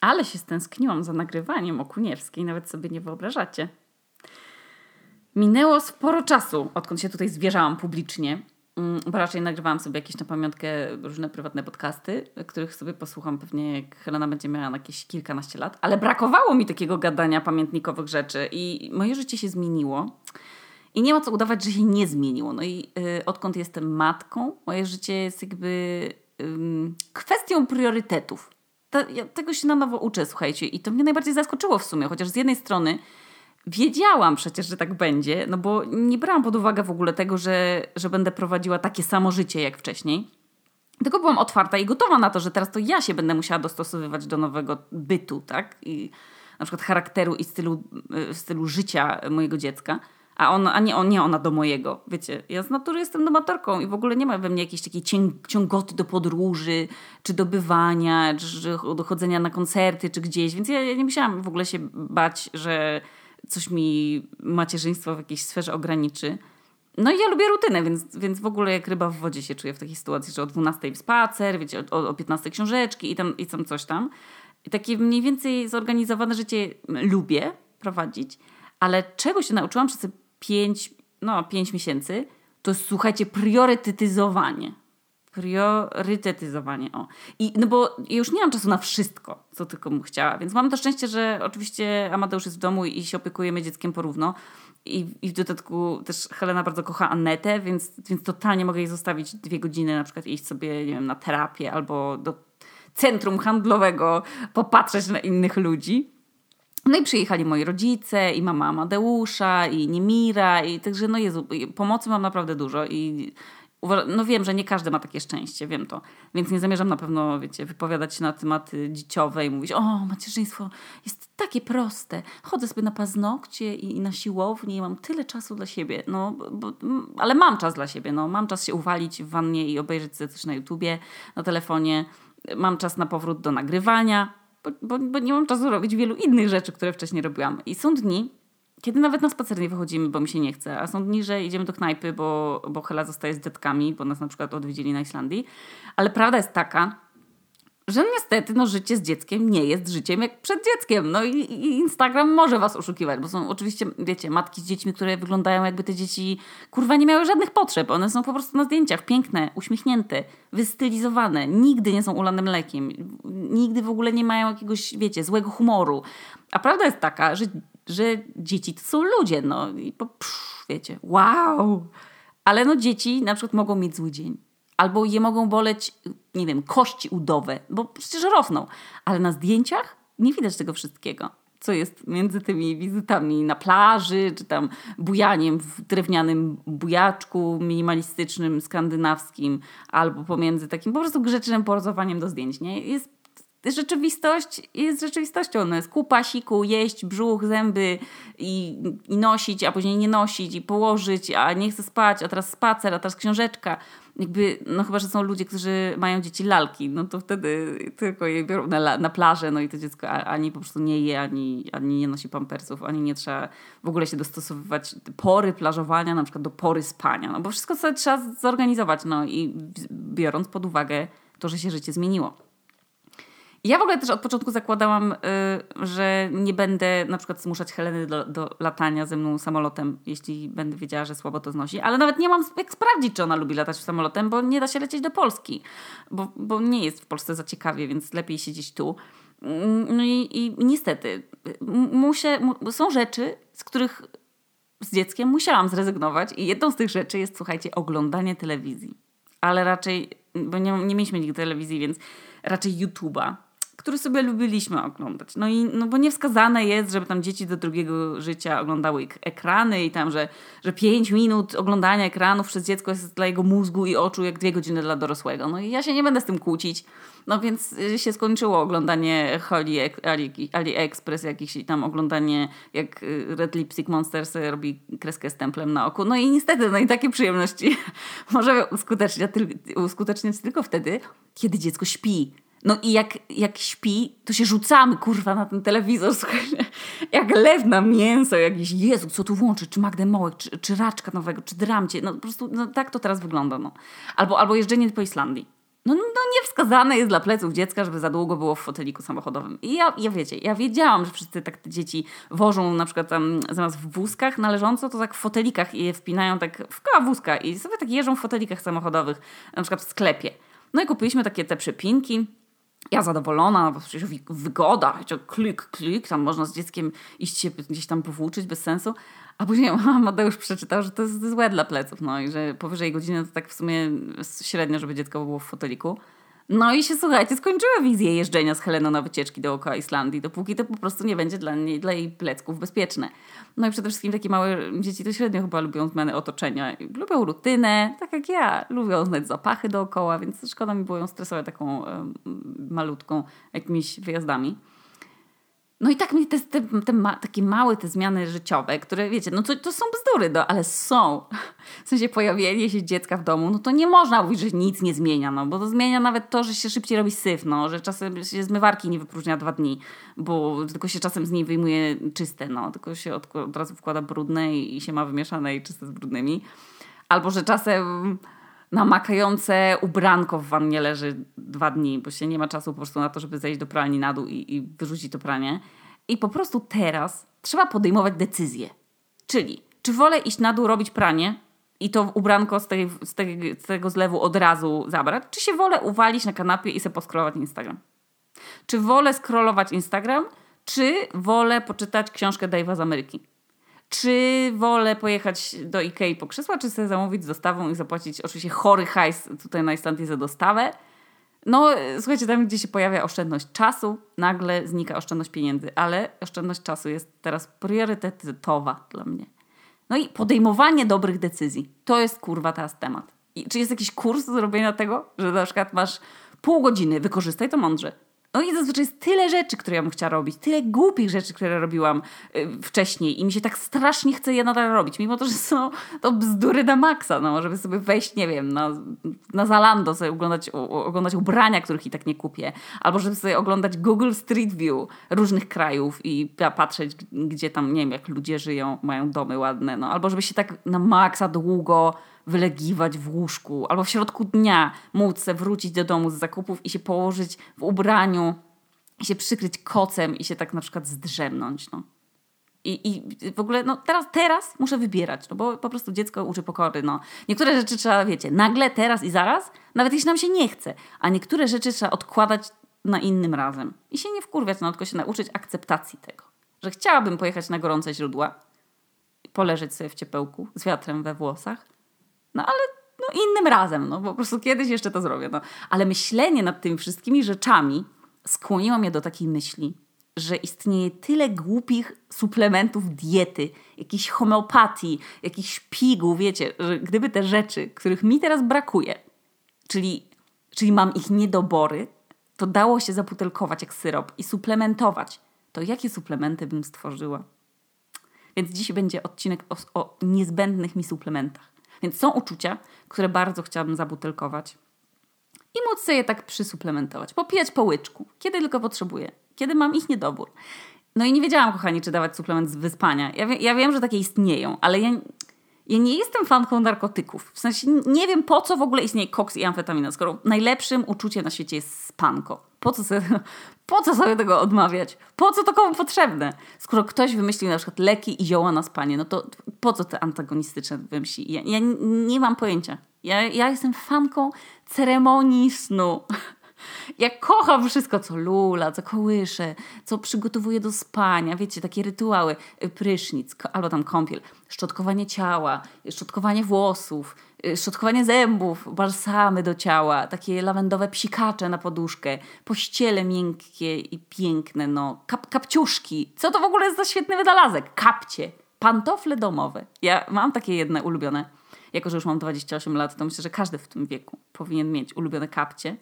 Ale się stęskniłam za nagrywaniem Okuniewskiej, nawet sobie nie wyobrażacie. Minęło sporo czasu, odkąd się tutaj zwierzałam publicznie, mm, bo raczej nagrywałam sobie jakieś na pamiątkę różne prywatne podcasty, których sobie posłucham pewnie jak Helena będzie miała jakieś kilkanaście lat, ale brakowało mi takiego gadania pamiętnikowych rzeczy i moje życie się zmieniło. I nie ma co udawać, że się nie zmieniło. No i y, odkąd jestem matką, moje życie jest jakby kwestią priorytetów. Ja tego się na nowo uczę, słuchajcie, i to mnie najbardziej zaskoczyło w sumie, chociaż z jednej strony wiedziałam przecież, że tak będzie, no bo nie brałam pod uwagę w ogóle tego, że, że będę prowadziła takie samo życie jak wcześniej. Tylko byłam otwarta i gotowa na to, że teraz to ja się będę musiała dostosowywać do nowego bytu, tak? I na przykład charakteru i stylu, y, stylu życia mojego dziecka a, on, a nie, on, nie ona do mojego. Wiecie, ja z natury jestem domatorką i w ogóle nie ma we mnie jakiejś takiej ciągoty do podróży, czy do bywania, czy do chodzenia na koncerty, czy gdzieś, więc ja, ja nie musiałam w ogóle się bać, że coś mi macierzyństwo w jakiejś sferze ograniczy. No i ja lubię rutynę, więc, więc w ogóle jak ryba w wodzie się czuję w takiej sytuacji, że o 12 spacer, wiecie, o, o 15 książeczki i tam, i tam coś tam. I takie mniej więcej zorganizowane życie lubię prowadzić, ale czego się nauczyłam przez te 5, no 5 miesięcy, to słuchajcie, priorytetyzowanie. Priorytetyzowanie, o. I, no bo już nie mam czasu na wszystko, co tylko bym chciała, więc mam to szczęście, że oczywiście Amadeusz jest w domu i się opiekujemy dzieckiem porówno. I, I w dodatku też Helena bardzo kocha Annetę, więc, więc totalnie mogę jej zostawić dwie godziny, na przykład iść sobie, nie wiem, na terapię albo do centrum handlowego, popatrzeć na innych ludzi. No i przyjechali moi rodzice i mama Amadeusza i Nimira i także no Jezu, pomocy mam naprawdę dużo i no wiem, że nie każdy ma takie szczęście, wiem to. Więc nie zamierzam na pewno, wiecie, wypowiadać się na tematy dzieciowe i mówić, o, macierzyństwo jest takie proste. Chodzę sobie na paznokcie i, i na siłownię i mam tyle czasu dla siebie. No, bo, ale mam czas dla siebie, no. Mam czas się uwalić w wannie i obejrzeć coś na YouTubie, na telefonie. Mam czas na powrót do nagrywania bo, bo, nie mam czasu robić wielu innych rzeczy, które wcześniej robiłam. I są dni, kiedy nawet na spacer nie wychodzimy, bo mi się nie chce, a są dni, że idziemy do knajpy, bo, bo Hela zostaje z dziadkami, bo nas na przykład odwiedzili na Islandii. Ale prawda jest taka, że niestety no, życie z dzieckiem nie jest życiem jak przed dzieckiem. No i, i, Instagram może was oszukiwać, bo są oczywiście, wiecie, matki z dziećmi, które wyglądają jakby te dzieci, kurwa, nie miały żadnych potrzeb. One są po prostu na zdjęciach piękne, uśmiechnięte, wystylizowane. Nigdy nie są ulanym mlekiem. Nigdy w ogóle nie mają jakiegoś, wiecie, złego humoru. A prawda jest taka, że, że dzieci to są ludzie, no i po, psz, wiecie, wow. Ale no dzieci na przykład mogą mieć zły dzień albo je mogą boleć, nie wiem, kości udowe, bo przecież rosną. Ale na zdjęciach nie widać tego wszystkiego, co jest między tymi wizytami na plaży, czy tam bujaniem w drewnianym bujaczku minimalistycznym, skandynawskim, albo pomiędzy takim po prostu grzecznym porozowaniem do zdjęć. Nie? Jest rzeczywistość jest rzeczywistością. No jest kupa, siku, jeść, brzuch, zęby i, i nosić, a później nie nosić i położyć, a nie chcę spać, a teraz spacer, a teraz książeczka. Jakby, no chyba, że są ludzie, którzy mają dzieci lalki, no to wtedy tylko je biorą na, na plażę, no i to dziecko ani po prostu nie je, ani, ani nie nosi pampersów, ani nie trzeba w ogóle się dostosowywać pory plażowania na przykład do pory spania, no bo wszystko sobie trzeba zorganizować, no i biorąc pod uwagę to, że się życie zmieniło. Ja w ogóle też od początku zakładałam, y, że nie będę na przykład zmuszać Heleny do, do, latania ze mną samolotem, jeśli będę wiedziała, że słabo to znosi. Ale nawet nie mam jak sprawdzić, czy ona lubi latać samolotem, bo nie da się lecieć do Polski, bo, bo nie jest w Polsce za ciekawie, więc lepiej siedzieć tu. Mm, no i, i niestety, muszę, są rzeczy, z których z dzieckiem musiałam zrezygnować i jedną z tych rzeczy jest, słuchajcie, oglądanie telewizji. Ale raczej, bo nie, nie mieliśmy nigdy telewizji, więc raczej YouTube'a który sobie lubiliśmy oglądać. No i no bo niewskazane jest, żeby tam dzieci do drugiego życia oglądały ekrany i tam, że, że pięć minut oglądania ekranów przez dziecko jest dla jego mózgu i oczu jak dwie godziny dla dorosłego. No i ja się nie będę z tym kłócić. No więc y, się skończyło oglądanie Ali, Ali, AliExpress, jakieś tam oglądanie jak y, Red Lipstick Monster sobie robi kreskę z templem na oku. No i niestety, no i takie przyjemności możemy uskuteczniać, uskuteczniać tylko wtedy, kiedy dziecko śpi no i jak, jak śpi, to się rzucamy, kurwa, na ten telewizor, słuchajcie. Jak lew na mięso, jakiś, Jezu, co tu włączyć, czy Magdę Mołek, czy, czy Raczka nowego, czy Dramcie. No po prostu, no tak to teraz wygląda, no. Albo, albo jeżdżenie po Islandii. no, no niewskazane jest dla pleców dziecka, żeby za długo było w foteliku samochodowym. I ja, ja wiecie, ja wiedziałam, że wszyscy tak te dzieci wożą na przykład tam zamiast w wózkach należąco, to tak w fotelikach i je wpinają tak w koła wózka i sobie tak jeżdżą w fotelikach samochodowych, na przykład w sklepie. No i kupiliśmy takie te przepinki. Ja zadowolona, bo przecież wygoda, klik, klik, tam można z dzieckiem iść się gdzieś tam powłóczyć bez sensu. A później Amadeusz przeczytał, że to jest złe dla pleców, no i że powyżej godziny to tak w sumie średnio, żeby dziecko było w foteliku. No i się, słuchajcie, skończyła wizja jeżdżenia z Heleną na wycieczki dookoła Islandii, dopóki to po prostu nie będzie dla, niej, dla jej plecków bezpieczne. No i przede wszystkim takie małe dzieci to średnio chyba lubią zmiany otoczenia. Lubią rutynę, tak jak ja. Lubią znać zapachy dookoła, więc szkoda mi było ją stresować taką malutką jakimiś wyjazdami. No i tak mi te, te, te ma, takie małe te zmiany życiowe, które wiecie, no to, to są bzdury, no, ale są. W sensie pojawienie się dziecka w domu, no to nie można mówić, że nic nie zmienia, no bo to zmienia nawet to, że się szybciej robi syf, no, że czasem się zmywarki nie wypróżnia dwa dni, bo tylko się czasem z niej wyjmuje czyste, no, tylko się od, od razu wkłada brudne i, i się ma wymieszane i czyste z brudnymi. Albo, że czasem namakające ubranko w wannie leży dwa dni, bo się nie ma czasu po prostu na to, żeby zejść do pralni na dół i, i wyrzucić to pranie. I po prostu teraz trzeba podejmować decyzję. Czyli, czy wolę iść na dół robić pranie i to ubranko z, tej, z, tej, z tego zlewu od razu zabrać, czy się wolę uwalić na kanapie i sobie poskrolować Instagram? Czy wolę scrollować Instagram, czy wolę poczytać książkę Dave'a z Ameryki? Czy wolę pojechać do Ikei po krzesła, czy sobie zamówić z dostawą i zapłacić oczywiście chory hajs tutaj na Islandii za dostawę? No, słuchajcie, tam gdzie się pojawia oszczędność czasu, nagle znika oszczędność pieniędzy, ale oszczędność czasu jest teraz priorytetowa dla mnie. No i podejmowanie dobrych decyzji. To jest kurwa teraz temat. I czy jest jakiś kurs do zrobienia tego, że na przykład masz pół godziny, wykorzystaj to mądrze. No i zazwyczaj jest tyle rzeczy, które ja bym chciała robić, tyle głupich rzeczy, które robiłam y, wcześniej i mi się tak strasznie chce je nadal robić, mimo to, że są to bzdury na maksa, no, żeby sobie wejść, nie wiem, na, na Zalando, sobie oglądać, oglądać ubrania, których i tak nie kupię, albo żeby sobie oglądać Google Street View różnych krajów i patrzeć, gdzie tam, nie wiem, jak ludzie żyją, mają domy ładne, no, albo żeby się tak na maksa długo wylegiwać w łóżku, albo w środku dnia móc se wrócić do domu z zakupów i się położyć w ubraniu i się przykryć kocem i się tak na przykład zdrzemnąć. No. I, I w ogóle, no teraz, teraz muszę wybierać, no bo po prostu dziecko uczy pokory. No. Niektóre rzeczy trzeba, wiecie, nagle, teraz i zaraz, nawet jeśli nam się nie chce, a niektóre rzeczy trzeba odkładać na innym razem. I się nie wkurwiać, no tylko się nauczyć akceptacji tego. Że chciałabym pojechać na gorące źródła, poleżeć sobie w ciepełku z wiatrem we włosach, no ale no, innym razem, no po prostu kiedyś jeszcze to zrobię. No. Ale myślenie nad tymi wszystkimi rzeczami skłoniło mnie do takiej myśli, że istnieje tyle głupich suplementów diety, jakiejś homeopatii, jakichś piguł, wiecie, że gdyby te rzeczy, których mi teraz brakuje, czyli, czyli mam ich niedobory, to dało się zaputelkować jak syrop i suplementować, to jakie suplementy bym stworzyła? Więc dziś będzie odcinek o, o niezbędnych mi suplementach. Więc są uczucia, które bardzo chciałabym zabutelkować i móc sobie je tak przysuplementować. Popijać po łyczku, kiedy tylko potrzebuję, kiedy mam ich niedobór. No i nie wiedziałam, kochani, czy dawać suplement z wyspania. Ja, wie, ja wiem, że takie istnieją, ale ja, ja nie jestem fanką narkotyków. W sensie nie wiem, po co w ogóle istnieje koks i amfetamina, skoro najlepszym uczuciem na świecie jest spanko. Po co, sobie, po co sobie tego odmawiać? Po co to komu potrzebne? Skoro ktoś wymyślił na przykład leki i zioła na spanie, no to po co te antagonistyczne wymyśli? Ja, ja nie mam pojęcia. Ja, ja jestem fanką ceremonii snu. Ja kocham wszystko, co lula, co kołysze, co przygotowuje do spania. Wiecie, takie rytuały. Y, prysznic, albo tam kąpiel, szczotkowanie ciała, szczotkowanie włosów, y, szczotkowanie zębów, balsamy do ciała, takie lawendowe psikacze na poduszkę, pościele miękkie i piękne, no, kap kapciuszki. Co to w ogóle jest za świetny wynalazek? Kapcie, pantofle domowe. Ja mam takie jedne ulubione. Jako, że już mam 28 lat, to myślę, że każdy w tym wieku powinien mieć ulubione kapcie.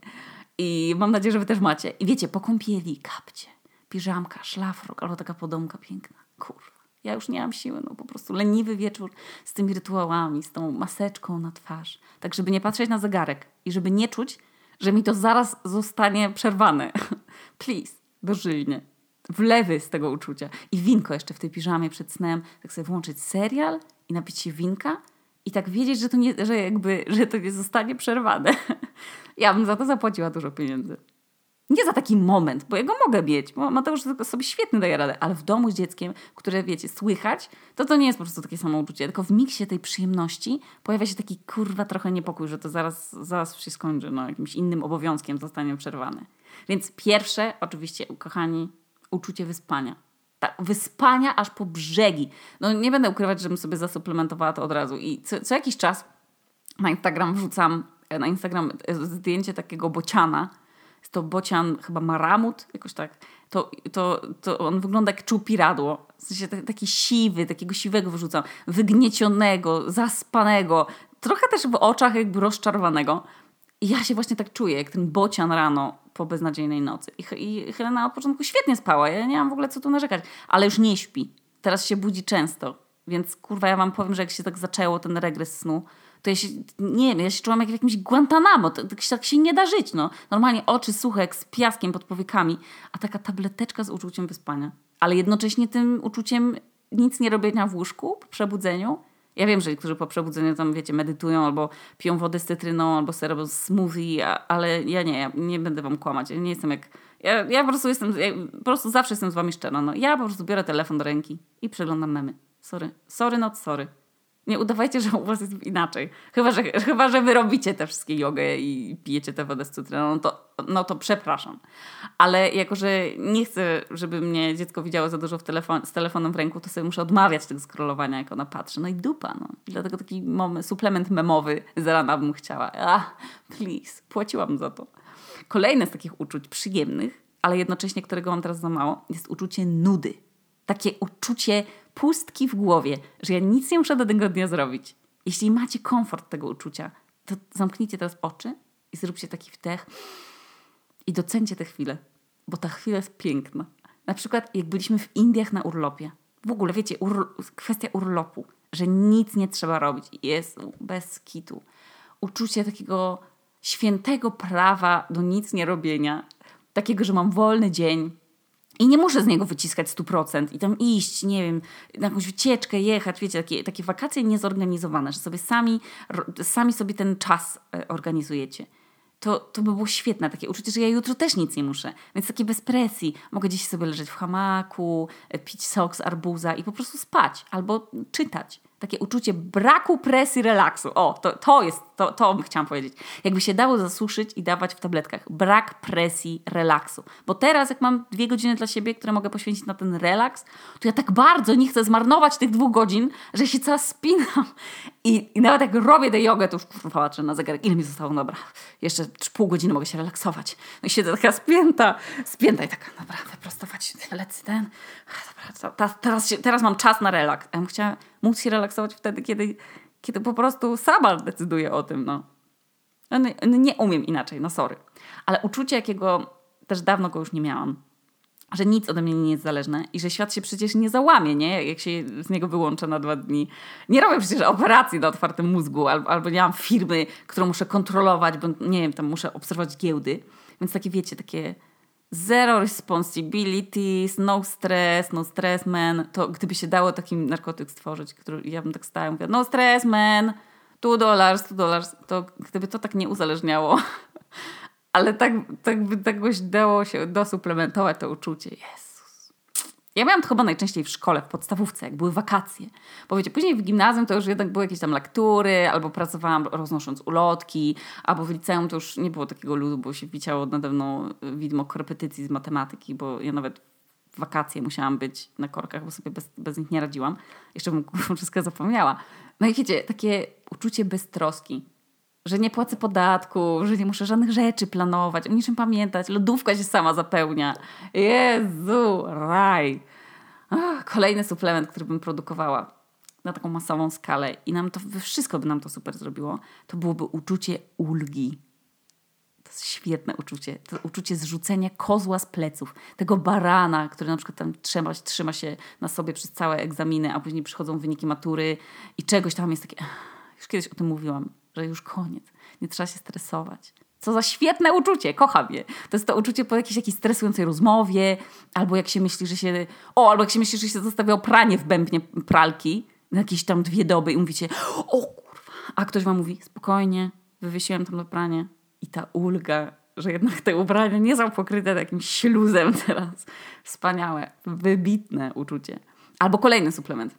I mam nadzieję, że wy też macie. I wiecie, po kąpieli, kapcie, piżamka, szlafrok albo taka podomka piękna. Kurwa. Ja już nie mam siły, no po prostu leniwy wieczór z tymi rytuałami, z tą maseczką na twarz. Tak, żeby nie patrzeć na zegarek i żeby nie czuć, że mi to zaraz zostanie przerwane. Please, dożylnie. Wlewy z tego uczucia. I winko jeszcze w tej piżamie przed snem. Tak sobie włączyć serial i napić się winka i tak wiedzieć, że to nie, że jakby, że to nie zostanie przerwane. Ja bym za to zapłaciła dużo pieniędzy. Nie za taki moment, bo ja go mogę mieć, bo Mateusz sobie świetnie daje radę, ale w domu z dzieckiem, które wiecie, słychać, to to nie jest po prostu takie samo uczucie, tylko w miksie tej przyjemności pojawia się taki kurwa trochę niepokój, że to zaraz, zaraz się skończy, no jakimś innym obowiązkiem zostanie przerwane. Więc pierwsze, oczywiście, kochani, uczucie wyspania. Tak, wyspania aż po brzegi. No nie będę ukrywać, żebym sobie zasuplementowała to od razu i co, co jakiś czas na Instagram wrzucam, na Instagram zdjęcie takiego bociana, to bocian chyba maramut, jakoś tak, to, to, to on wygląda jak czupiradło. W sensie taki siwy, takiego siwego wyrzucam, wygniecionego, zaspanego, trochę też w oczach jakby rozczarowanego. I ja się właśnie tak czuję, jak ten bocian rano po beznadziejnej nocy. I, I Helena od początku świetnie spała, ja nie mam w ogóle co tu narzekać, ale już nie śpi. Teraz się budzi często. Więc kurwa, ja wam powiem, że jak się tak zaczęło ten regres snu, to ja się, nie wiem, ja się czułam jak w jakimś Guantanamo, to, tak, tak się nie da żyć, no. Normalnie oczy suche, jak z piaskiem pod powiekami, a taka tableteczka z uczuciem wyspania. Ale jednocześnie tym uczuciem nic nie robienia w łóżku po przebudzeniu. Ja wiem, że niektórzy po przebudzeniu tam, wiecie, medytują albo piją wodę z cytryną, albo sobie robią smoothie, ale ja nie, ja nie będę wam kłamać. Ja nie jestem jak... Ja, ja po prostu jestem, ja po prostu zawsze jestem z wami szczera. No. Ja po prostu biorę telefon do ręki i przeglądam memy. Sorry. Sorry, not sorry. Nie udawajcie, że u was jest inaczej. Chyba, że, chyba, że wy robicie te wszystkie jogę i pijecie tę wodę z cytryną, no to, no to przepraszam. Ale jako, że nie chcę, żeby mnie dziecko widziało za dużo w telefon, z telefonem w ręku, to sobie muszę odmawiać tego scrollowania, jak ona patrzy. No i dupa, no. Dlatego taki mom, suplement memowy z rana bym chciała. Ah, please, płaciłam za to. Kolejne z takich uczuć przyjemnych, ale jednocześnie którego mam teraz za mało, jest uczucie nudy. Takie uczucie pustki w głowie, że ja nic nie muszę do tego dnia zrobić. Jeśli macie komfort tego uczucia, to zamknijcie teraz oczy i zróbcie taki wdech i docencie tę chwilę, bo ta chwila jest piękna. Na przykład jak byliśmy w Indiach na urlopie. W ogóle, wiecie, kwestia urlopu, że nic nie trzeba robić. Jest bez kitu. Uczucie takiego świętego prawa do nic nie robienia. Takiego, że mam wolny dzień, i nie muszę z niego wyciskać 100% i tam iść, nie wiem, na jakąś wycieczkę, jechać, wiecie, takie, takie wakacje niezorganizowane, że sobie sami, sami sobie ten czas e, organizujecie. To, to by było świetne, takie uczucie, że ja jutro też nic nie muszę. Więc takie bez presji. Mogę gdzieś sobie leżeć w hamaku, e, pić sok z arbuza i po prostu spać albo czytać takie uczucie braku presji, relaksu. O, to, to jest, to, to chciałam powiedzieć. Jakby się dało zasuszyć i dawać w tabletkach. Brak presji, relaksu. Bo teraz, jak mam dwie godziny dla siebie, które mogę poświęcić na ten relaks, to ja tak bardzo nie chcę zmarnować tych dwóch godzin, że się cała spinam. I, i nawet jak robię tę jogę, to już patrzę na zegarek, ile mi zostało, dobra, jeszcze pół godziny mogę się relaksować. No i siedzę taka spięta, spięta i taka, dobra, wyprostować lecę ten, dobra, teraz, teraz mam czas na relaks. Ja bym chciała móc się relaksować wtedy, kiedy, kiedy po prostu sama decyduję o tym. No. no. No, nie umiem inaczej, no sorry. Ale uczucie, jakiego też dawno go już nie miałam, że nic ode mnie nie jest zależne i że świat się przecież nie załamie, nie? jak się z niego wyłączę na dwa dni. Nie robię przecież operacji na otwartym mózgu albo, albo nie mam firmy, którą muszę kontrolować, bo nie wiem, tam muszę obserwować giełdy. Więc takie, wiecie, takie zero responsibilities, no stress, no stress man, to gdyby się dało taki narkotyk stworzyć, który ja bym tak stała i mówiła, no stress man, tu dollars, tu dollars, to gdyby to tak nie uzależniało, ale tak, tak by jakoś dało się dosuplementować to uczucie, jest ja miałam to chyba najczęściej w szkole, w podstawówce, jak były wakacje. Bo wiecie, później w gimnazjum to już jednak były jakieś tam lektury, albo pracowałam roznosząc ulotki, albo w liceum to już nie było takiego ludu, bo się wiciało nade mną widmo korepetycji z matematyki, bo ja nawet w wakacje musiałam być na korkach, bo sobie bez, bez nich nie radziłam. Jeszcze bym wszystko zapomniała. No i wiecie, takie uczucie beztroski, że nie płacę podatku, że nie muszę żadnych rzeczy planować, o niczym pamiętać, lodówka się sama zapełnia. Jezu, raj. Ach, kolejny suplement, który bym produkowała na taką masową skalę i nam to, wszystko by nam to super zrobiło, to byłoby uczucie ulgi. To jest świetne uczucie. To uczucie zrzucenia kozła z pleców. Tego barana, który na przykład tam trzyma, trzyma się na sobie przez całe egzaminy, a później przychodzą wyniki matury i czegoś tam jest takie... Już kiedyś o tym mówiłam że już koniec, nie trzeba się stresować. Co za świetne uczucie, kocham je. To jest to uczucie po jakiejś, jakiejś stresującej rozmowie, albo jak się myśli, że się. O, albo jak się myśli, że się zostawiało pranie w bębnie pralki na jakieś tam dwie doby i mówicie: O kurwa, A ktoś wam mówi, spokojnie, wywiesiłem tam do pranie. I ta ulga, że jednak te ubrania nie są pokryte jakimś śluzem teraz. Wspaniałe, wybitne uczucie. Albo kolejny suplement.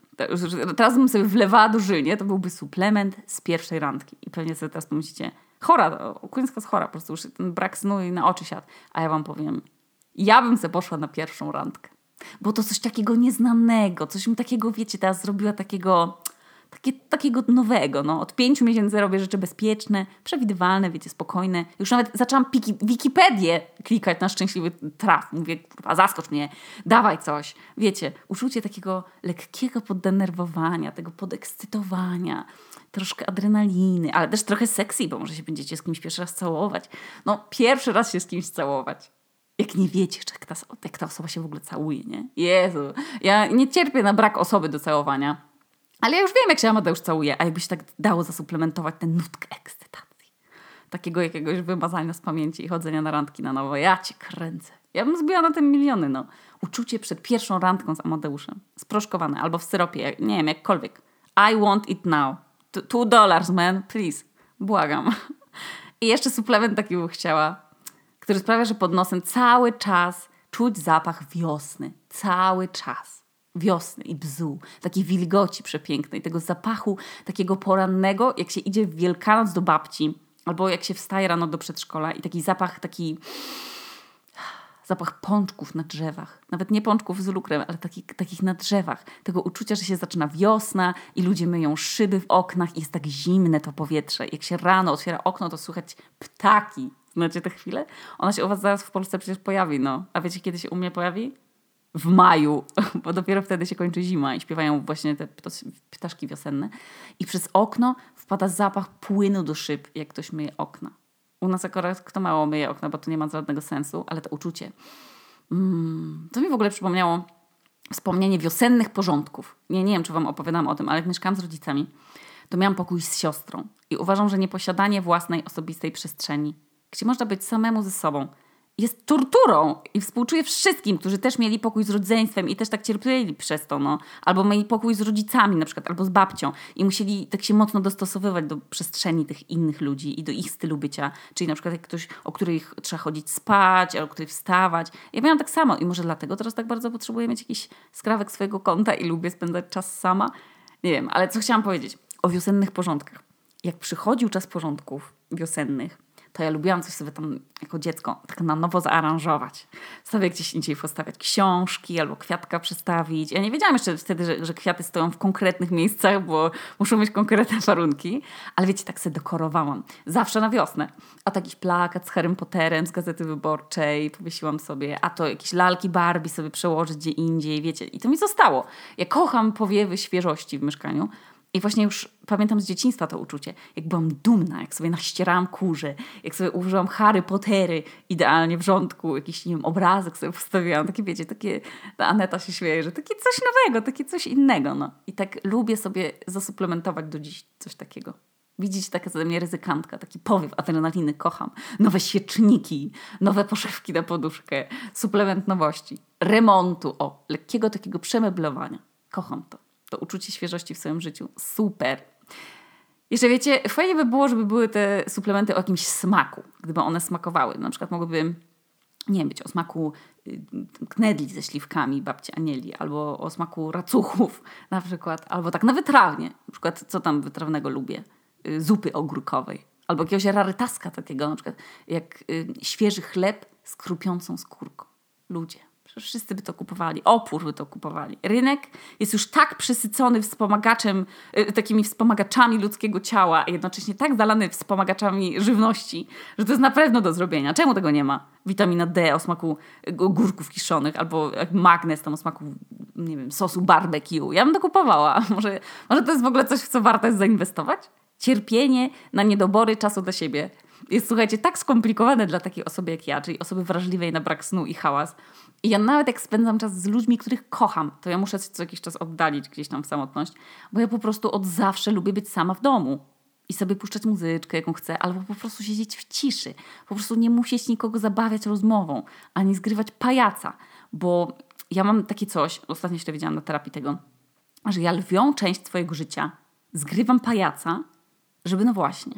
Teraz bym sobie wlewała do żył, To byłby suplement z pierwszej randki. I pewnie sobie teraz pomyślicie, chora, Queenska jest chora, po prostu już ten brak snu i na oczy siadł. A ja wam powiem, ja bym sobie poszła na pierwszą randkę. Bo to coś takiego nieznanego, coś mi takiego, wiecie, teraz zrobiła takiego takie, takiego nowego. No. Od pięciu miesięcy robię rzeczy bezpieczne, przewidywalne, wiecie, spokojne. Już nawet zaczęłam piki, Wikipedię klikać na szczęśliwy traf. Mówię, kurwa, zaskocz mnie, dawaj coś. Wiecie, uczucie takiego lekkiego poddenerwowania, tego podekscytowania, troszkę adrenaliny, ale też trochę sexy, bo może się będziecie z kimś pierwszy raz całować. No, pierwszy raz się z kimś całować. Jak nie wiecie, jak ta, jak ta osoba się w ogóle całuje, nie? Jezu, ja nie cierpię na brak osoby do całowania ale ja już wiem, jak się Amadeusz całuje, a jakbyś tak dało zasuplementować tę nutkę ekscytacji. Takiego jakiegoś wymazania z pamięci i chodzenia na randki na nowo. Ja cię kręcę. Ja bym zbiła na tym miliony, no. Uczucie przed pierwszą randką z Amadeuszem. Sproszkowane, albo w syropie, nie wiem, jakkolwiek. I want it now. Two dollars, man, please. Błagam. I jeszcze suplement taki bym chciała, który sprawia, że pod nosem cały czas czuć zapach wiosny. Cały czas wiosny i bzu, takiej wilgoci przepięknej, tego zapachu takiego porannego, jak się idzie w Wielkanoc do babci, albo jak się wstaje rano do przedszkola i taki zapach, taki zapach pączków na drzewach. Nawet nie pączków z lukrem, ale taki, takich na drzewach. Tego uczucia, że się zaczyna wiosna i ludzie myją szyby w oknach i jest tak zimne to powietrze. Jak się rano otwiera okno, to słychać ptaki. Znacie tę chwilę? Ona się u was zaraz w Polsce przecież pojawi, no. A wiecie, kiedy się u mnie pojawi? W maju, bo dopiero wtedy się kończy zima i śpiewają właśnie te ptaszki wiosenne. I przez okno wpada zapach płynu do szyb, jak ktoś myje okna. U nas akurat kto mało myje okna, bo to nie ma żadnego sensu, ale to uczucie. Mm, to mi w ogóle przypomniało wspomnienie wiosennych porządków. Nie, nie wiem, czy wam opowiadam o tym, ale jak mieszkałam z rodzicami, to miałam pokój z siostrą. I uważam, że nieposiadanie własnej osobistej przestrzeni, gdzie można być samemu ze sobą, jest torturą i współczuję wszystkim, którzy też mieli pokój z rodzeństwem i też tak cierpieli przez to, no. Albo mieli pokój z rodzicami na przykład, albo z babcią i musieli tak się mocno dostosowywać do przestrzeni tych innych ludzi i do ich stylu bycia. Czyli na przykład jak ktoś, o których trzeba chodzić spać, albo których wstawać. Ja miałam tak samo i może dlatego teraz tak bardzo potrzebuję mieć jakiś skrawek swojego konta i lubię spędzać czas sama. Nie wiem, ale co chciałam powiedzieć o wiosennych porządkach. Jak przychodził czas porządków wiosennych, to ja lubiłam coś sobie tam jako dziecko tak na nowo zaaranżować. Sobie gdzieś indziej postawiać książki albo kwiatka przestawić. Ja nie wiedziałam jeszcze wtedy, że, że kwiaty stoją w konkretnych miejscach, bo muszą mieć konkretne warunki. Ale wiecie, tak sobie dekorowałam. Zawsze na wiosnę. A to jakiś plakat z Harrym Potterem z Gazety Wyborczej powiesiłam sobie. A to jakieś lalki Barbie sobie przełożyć gdzie indziej, wiecie. I to mi zostało. Ja kocham powiewy świeżości w mieszkaniu. I właśnie już pamiętam z dzieciństwa to uczucie, jak byłam dumna, jak sobie naścierałam kurze, jak sobie użyłam Harry Pottery idealnie w rządku, jakiś, nie wiem, obrazek sobie postawiłam, takie wiecie, takie, ta Aneta się śmieje, że takie coś nowego, takie coś innego, no. I tak lubię sobie zasuplementować do dziś coś takiego. Widzicie, taka ze mnie ryzykantka, taki powiew adrenaliny, kocham. Nowe świeczniki, nowe poszewki na poduszkę, suplement nowości, remontu, o, lekkiego takiego przemeblowania. Kocham to to uczucie świeżości w swoim życiu. Super. Jeszcze wiecie, fajnie by było, żeby były te suplementy o jakimś smaku, gdyby one smakowały. Na przykład mogłyby, nie wiem, być o smaku y, knedli ze śliwkami babci Anieli, albo o smaku racuchów na przykład, albo tak na wytrawnie. Na przykład, co tam wytrawnego lubię? Y, zupy ogórkowej. Albo jakiegoś rarytaska takiego, na przykład jak y, świeży chleb z krupiącą skórką. Ludzie. Wszyscy by to kupowali, opór by to kupowali. Rynek jest już tak przesycony wspomagaczem, y, takimi wspomagaczami ludzkiego ciała, a jednocześnie tak zalany wspomagaczami żywności, że to jest na pewno do zrobienia. Czemu tego nie ma? Witamina D o smaku ogórków kiszonych, albo magnez tam o smaku, nie wiem, sosu barbecue. Ja bym to kupowała. Może, może to jest w ogóle coś, w co warto jest zainwestować? Cierpienie na niedobory czasu dla siebie jest, słuchajcie, tak skomplikowane dla takiej osoby jak ja, czyli osoby wrażliwej na brak snu i hałas, i ja nawet jak spędzam czas z ludźmi, których kocham, to ja muszę się co jakiś czas oddalić gdzieś tam w samotność, bo ja po prostu od zawsze lubię być sama w domu i sobie puszczać muzyczkę, jaką chcę, albo po prostu siedzieć w ciszy. Po prostu nie musieć nikogo zabawiać rozmową, ani zgrywać pajaca, bo ja mam takie coś, ostatnio się dowiedziałam na terapii tego, że ja lwią część swojego życia zgrywam pajaca żeby no właśnie,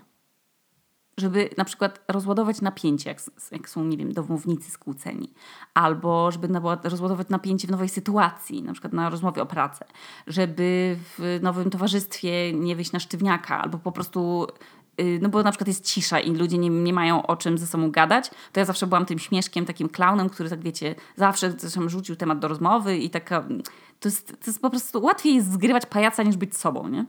żeby na przykład rozładować napięcie, jak, jak, są, nie wiem, domownicy skłóceni, albo żeby rozładować napięcie w nowej sytuacji, na przykład na rozmowie o pracę, żeby w nowym towarzystwie nie wyjść na sztywniaka, albo po prostu y, no bo na przykład jest cisza i ludzie nie, nie mają o czym ze sobą gadać, to ja zawsze byłam tym śmieszkiem, takim klaunem, który tak wiecie, zawsze zresztą rzucił temat do rozmowy i taka, to jest, to jest po prostu, łatwiej jest zgrywać pajaca niż być sobą, nie?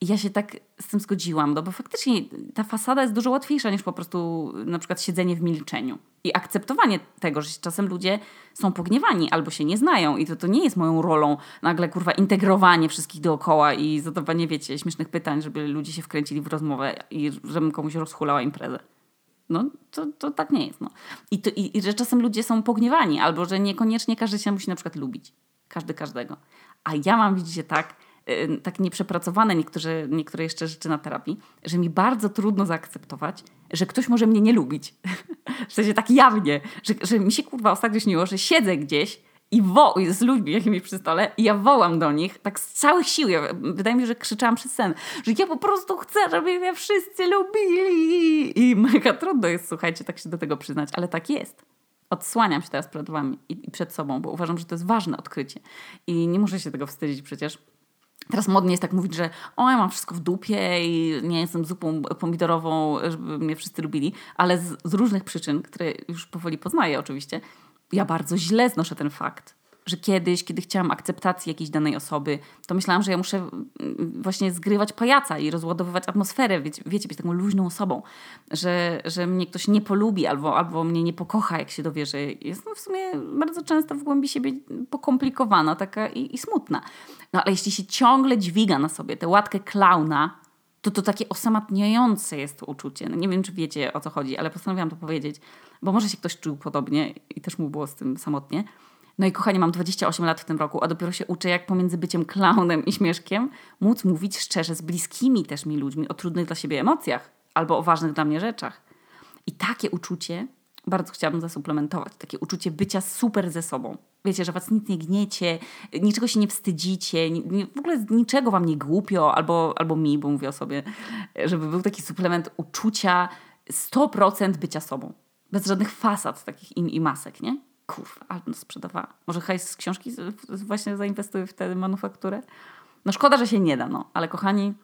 Ja się tak z tym zgodziłam, no bo faktycznie ta fasada jest dużo łatwiejsza niż po prostu na przykład siedzenie w milczeniu. I akceptowanie tego, że czasem ludzie są pogniewani albo się nie znają i to, to nie jest moją rolą nagle kurwa integrowanie wszystkich dookoła i zadawanie, wiecie, śmiesznych pytań, żeby ludzie się wkręcili w rozmowę i żebym komuś rozhulała imprezę. No, to, to tak nie jest. No. I, to, i, I że czasem ludzie są pogniewani albo że niekoniecznie każdy się musi na przykład lubić. Każdy każdego. A ja mam, widzicie, tak, tak nieprzepracowane niektóre, niektóre jeszcze rzeczy na terapii, że mi bardzo trudno zaakceptować, że ktoś może mnie nie lubić. w sensie tak jawnie, że, że mi się kurwa ostatnio śniło, że siedzę gdzieś i wo z ludźmi jakimiś przy stole i ja wołam do nich tak z całych sił. Ja, wydaje mi się, że krzyczałam przez sen, że ja po prostu chcę, żeby mnie wszyscy lubili. I mega trudno jest, słuchajcie, tak się do tego przyznać, ale tak jest. Odsłaniam się teraz przed wami i, i przed sobą, bo uważam, że to jest ważne odkrycie. I nie muszę się tego wstydzić przecież Teraz modnie jest tak mówić, że o, ja mam wszystko w dupie i nie jestem zupą pomidorową, żeby mnie wszyscy lubili, ale z, z różnych przyczyn, które już powoli poznaję oczywiście, ja bardzo źle znoszę ten fakt, że kiedyś, kiedy chciałam akceptacji jakiejś danej osoby, to myślałam, że ja muszę mm, właśnie zgrywać pajaca i rozładowywać atmosferę, wiecie, wiecie być taką luźną osobą, że, że mnie ktoś nie polubi albo, albo mnie nie pokocha, jak się dowie, że jestem w sumie bardzo często w głębi siebie pokomplikowana taka i, i smutna. No ale jeśli się ciągle dźwiga na sobie tę łatkę klauna, to to takie osamotniające jest to uczucie. No nie wiem, czy wiecie o co chodzi, ale postanowiłam to powiedzieć, bo może się ktoś czuł podobnie i też mu było z tym samotnie. No i kochanie, mam 28 lat w tym roku, a dopiero się uczę, jak pomiędzy byciem klaunem i śmieszkiem móc mówić szczerze z bliskimi też mi ludźmi o trudnych dla siebie emocjach albo o ważnych dla mnie rzeczach. I takie uczucie bardzo chciałabym zasuplementować. Takie uczucie bycia super ze sobą. Wiecie, że was nic nie gniecie, niczego się nie wstydzicie, w ogóle niczego wam nie głupio, albo, albo mi, bo mówię o sobie, żeby był taki suplement uczucia 100% bycia sobą. Bez żadnych fasad takich i, i masek, nie? Kurwa, ale no sprzedawała. Może hajs z książki właśnie zainwestuję w tę manufakturę? No szkoda, że się nie da, no. Ale kochani,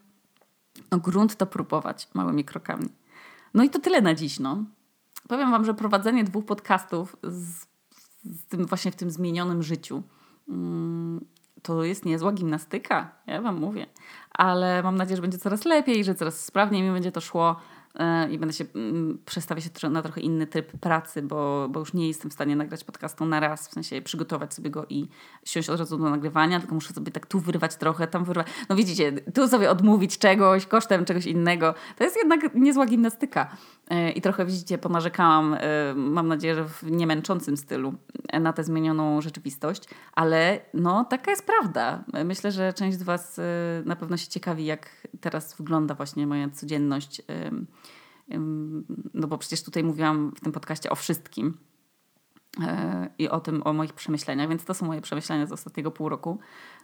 no grunt to próbować małymi krokami. No i to tyle na dziś, no. Powiem wam, że prowadzenie dwóch podcastów z, z tym właśnie w tym zmienionym życiu mm, to jest niezła gimnastyka, ja wam mówię. Ale mam nadzieję, że będzie coraz lepiej, że coraz sprawniej mi będzie to szło. E, i będę się mm, przestawiać się na trochę inny tryb pracy, bo, bo już nie jestem w stanie nagrać podcastu na raz, w sensie przygotować sobie go i siąść od razu do nagrywania, tylko muszę sobie tak tu wyrwać trochę, tam wyrwać. No widzicie, tu sobie odmówić czegoś kosztem czegoś innego. To jest jednak niezła gimnastyka. E, I trochę widzicie, ponarzekałam, e, mam nadzieję, że w niemęczącym stylu na tę zmienioną rzeczywistość, ale no taka jest prawda. Myślę, że część z Was na pewno się ciekawi, jak teraz wygląda właśnie moja codzienność no bo przecież tutaj mówiłam w tym podcaście o wszystkim e, i o tym, o moich przemyśleniach, więc to są moje przemyślenia z ostatniego pół roku,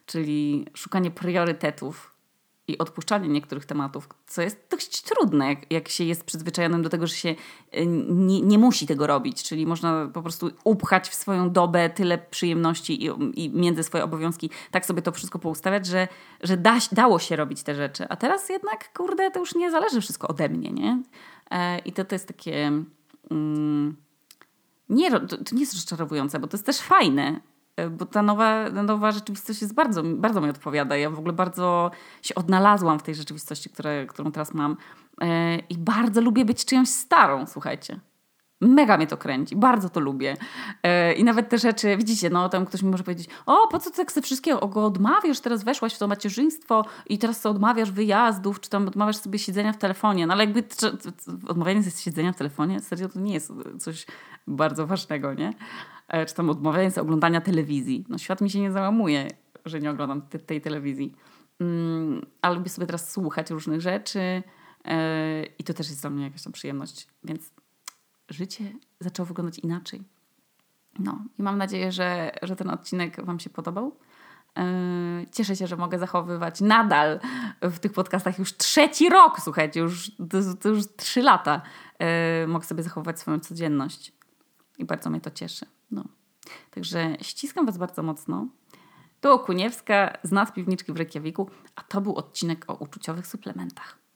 czyli szukanie priorytetów i odpuszczanie niektórych tematów, co jest dość trudne, jak, jak się jest przyzwyczajonym do tego, że się e, nie, nie musi tego robić, czyli można po prostu upchać w swoją dobę tyle przyjemności i, i między swoje obowiązki, tak sobie to wszystko poustawiać, że, że da, dało się robić te rzeczy. A teraz jednak, kurde, to już nie zależy wszystko ode mnie, nie? E, I to, to jest takie. Mm, nie, to, to nie jest rozczarowujące, bo to jest też fajne, bo ta nowa, nowa rzeczywistość jest bardzo, bardzo mi odpowiada. Ja w ogóle bardzo się odnalazłam w tej rzeczywistości, które, którą teraz mam. E, I bardzo lubię być czyjąś starą, słuchajcie. Mega mnie to kręci, bardzo to lubię. Yy, I nawet te rzeczy, widzicie, no tam ktoś mi może powiedzieć, o po co ty tak ze wszystkiego go odmawiasz, teraz weszłaś w to macierzyństwo i teraz co odmawiasz wyjazdów, czy tam odmawiasz sobie siedzenia w telefonie. No ale jakby odmawianie sobie siedzenia w telefonie, serio to nie jest coś bardzo ważnego, nie? Yy, czy tam sobie oglądania telewizji. No świat mi się nie załamuje, że nie oglądam te, tej telewizji. Yy, ale lubię sobie teraz słuchać różnych rzeczy yy, i to też jest dla mnie jakaś tam przyjemność, więc życie zaczęło wyglądać inaczej. No i mam nadzieję, że, że ten odcinek Wam się podobał. Yy, cieszę się, że mogę zachowywać nadal w tych podcastach już trzeci rok, słuchajcie, już, to, to już trzy lata mogę sobie zachowywać swoją codzienność. I bardzo mnie to cieszy. Także ściskam Was bardzo mocno. Tu Okuniewska z nas piwniczki w Reykjaviku, a to był odcinek o uczuciowych suplementach.